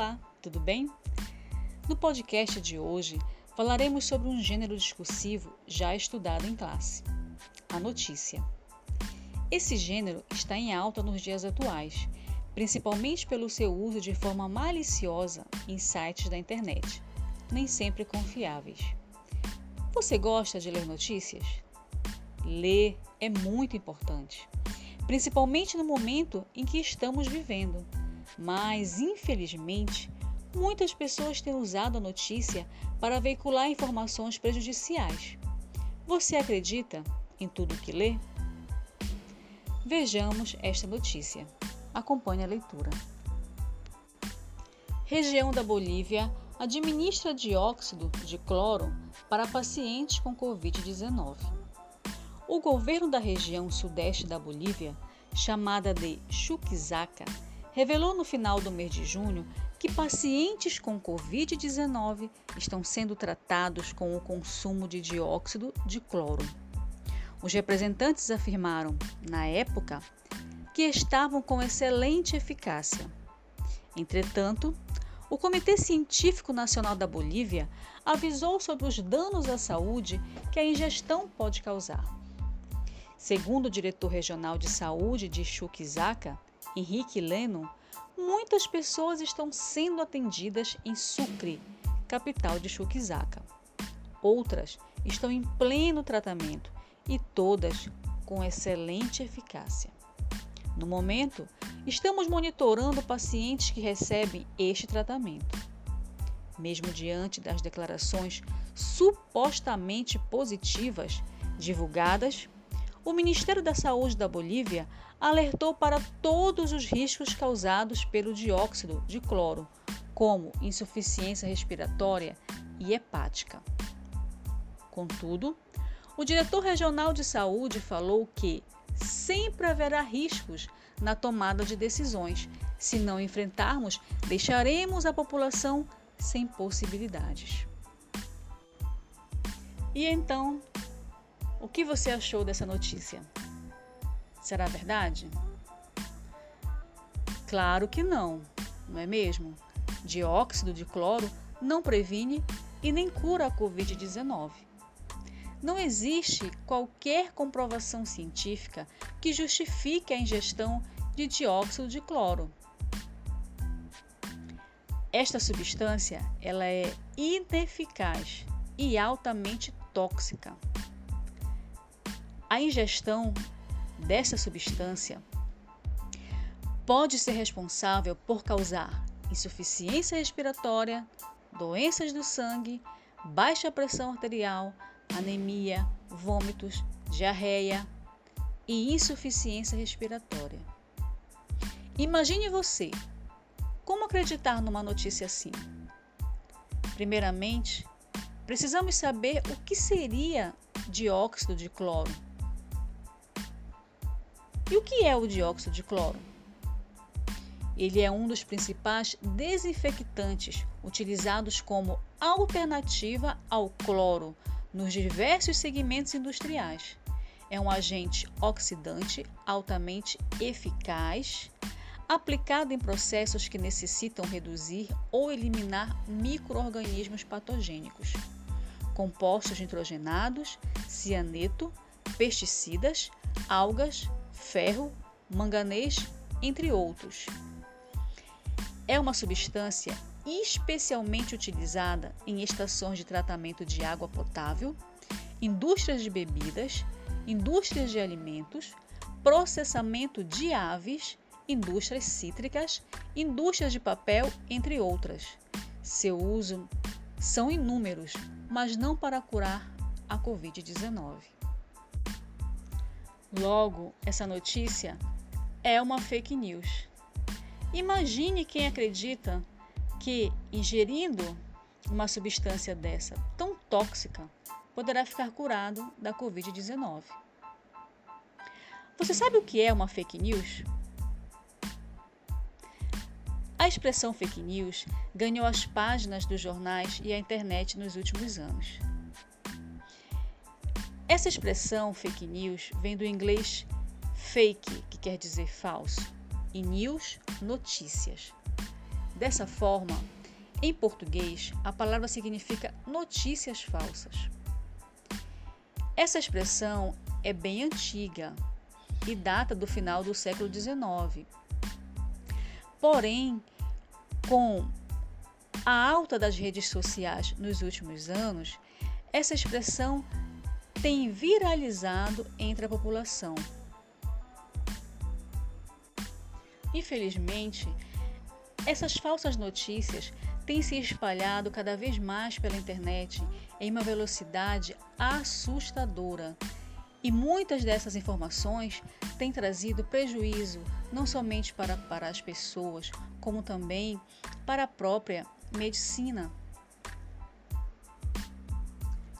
Olá, tudo bem? No podcast de hoje falaremos sobre um gênero discursivo já estudado em classe: a notícia. Esse gênero está em alta nos dias atuais, principalmente pelo seu uso de forma maliciosa em sites da internet, nem sempre confiáveis. Você gosta de ler notícias? Ler é muito importante, principalmente no momento em que estamos vivendo mas, infelizmente, muitas pessoas têm usado a notícia para veicular informações prejudiciais. Você acredita em tudo que lê? Vejamos esta notícia. Acompanhe a leitura. Região da Bolívia administra dióxido de cloro para pacientes com Covid-19. O governo da região sudeste da Bolívia, chamada de Chuquisaca, revelou no final do mês de junho que pacientes com Covid-19 estão sendo tratados com o consumo de dióxido de cloro. Os representantes afirmaram, na época, que estavam com excelente eficácia. Entretanto, o Comitê Científico Nacional da Bolívia avisou sobre os danos à saúde que a ingestão pode causar. Segundo o diretor regional de saúde de Chuquisaca, Henrique Leno, muitas pessoas estão sendo atendidas em Sucre, capital de Chuquisaca. Outras estão em pleno tratamento e todas com excelente eficácia. No momento, estamos monitorando pacientes que recebem este tratamento. Mesmo diante das declarações supostamente positivas divulgadas o Ministério da Saúde da Bolívia alertou para todos os riscos causados pelo dióxido de cloro, como insuficiência respiratória e hepática. Contudo, o diretor regional de saúde falou que sempre haverá riscos na tomada de decisões. Se não enfrentarmos, deixaremos a população sem possibilidades. E então, o que você achou dessa notícia? Será verdade? Claro que não, não é mesmo? Dióxido de cloro não previne e nem cura a Covid-19. Não existe qualquer comprovação científica que justifique a ingestão de dióxido de cloro. Esta substância ela é ineficaz e altamente tóxica. A ingestão dessa substância pode ser responsável por causar insuficiência respiratória, doenças do sangue, baixa pressão arterial, anemia, vômitos, diarreia e insuficiência respiratória. Imagine você, como acreditar numa notícia assim? Primeiramente, precisamos saber o que seria dióxido de cloro e o que é o dióxido de cloro? Ele é um dos principais desinfectantes utilizados como alternativa ao cloro nos diversos segmentos industriais. É um agente oxidante altamente eficaz, aplicado em processos que necessitam reduzir ou eliminar microorganismos patogênicos, compostos nitrogenados, cianeto, pesticidas, algas, ferro, manganês, entre outros. É uma substância especialmente utilizada em estações de tratamento de água potável, indústrias de bebidas, indústrias de alimentos, processamento de aves, indústrias cítricas, indústrias de papel, entre outras. Seu uso são inúmeros, mas não para curar a Covid-19. Logo, essa notícia é uma fake news. Imagine quem acredita que ingerindo uma substância dessa tão tóxica poderá ficar curado da Covid-19. Você sabe o que é uma fake news? A expressão fake news ganhou as páginas dos jornais e a internet nos últimos anos. Essa expressão fake news vem do inglês fake, que quer dizer falso, e news, notícias. Dessa forma, em português, a palavra significa notícias falsas. Essa expressão é bem antiga e data do final do século XIX. Porém, com a alta das redes sociais nos últimos anos, essa expressão tem viralizado entre a população. Infelizmente, essas falsas notícias têm se espalhado cada vez mais pela internet em uma velocidade assustadora. E muitas dessas informações têm trazido prejuízo não somente para, para as pessoas, como também para a própria medicina,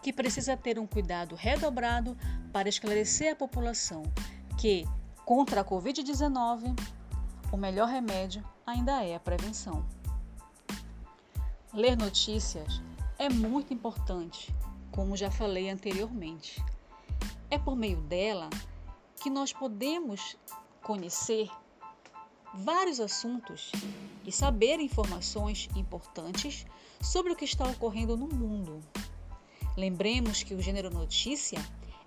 que precisa ter um cuidado redobrado para esclarecer a população que, contra a Covid-19, o melhor remédio ainda é a prevenção. Ler notícias é muito importante, como já falei anteriormente. É por meio dela que nós podemos conhecer vários assuntos e saber informações importantes sobre o que está ocorrendo no mundo. Lembremos que o gênero notícia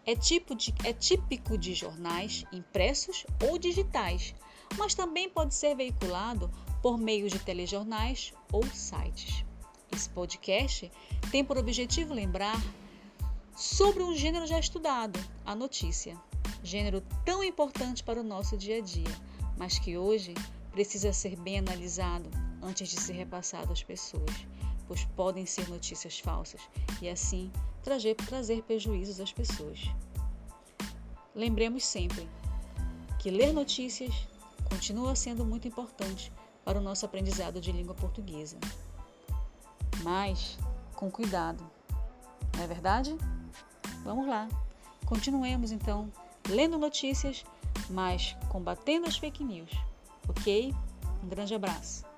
é, tipo de, é típico de jornais impressos ou digitais, mas também pode ser veiculado por meio de telejornais ou sites. Esse podcast tem por objetivo lembrar sobre um gênero já estudado, a notícia, gênero tão importante para o nosso dia a dia, mas que hoje precisa ser bem analisado antes de ser repassado às pessoas, pois podem ser notícias falsas e assim trazer, trazer prejuízos às pessoas. Lembremos sempre que ler notícias continua sendo muito importante para o nosso aprendizado de língua portuguesa. Mas com cuidado, não é verdade? Vamos lá, continuemos então lendo notícias, mas combatendo as fake news. Ok? Um grande abraço.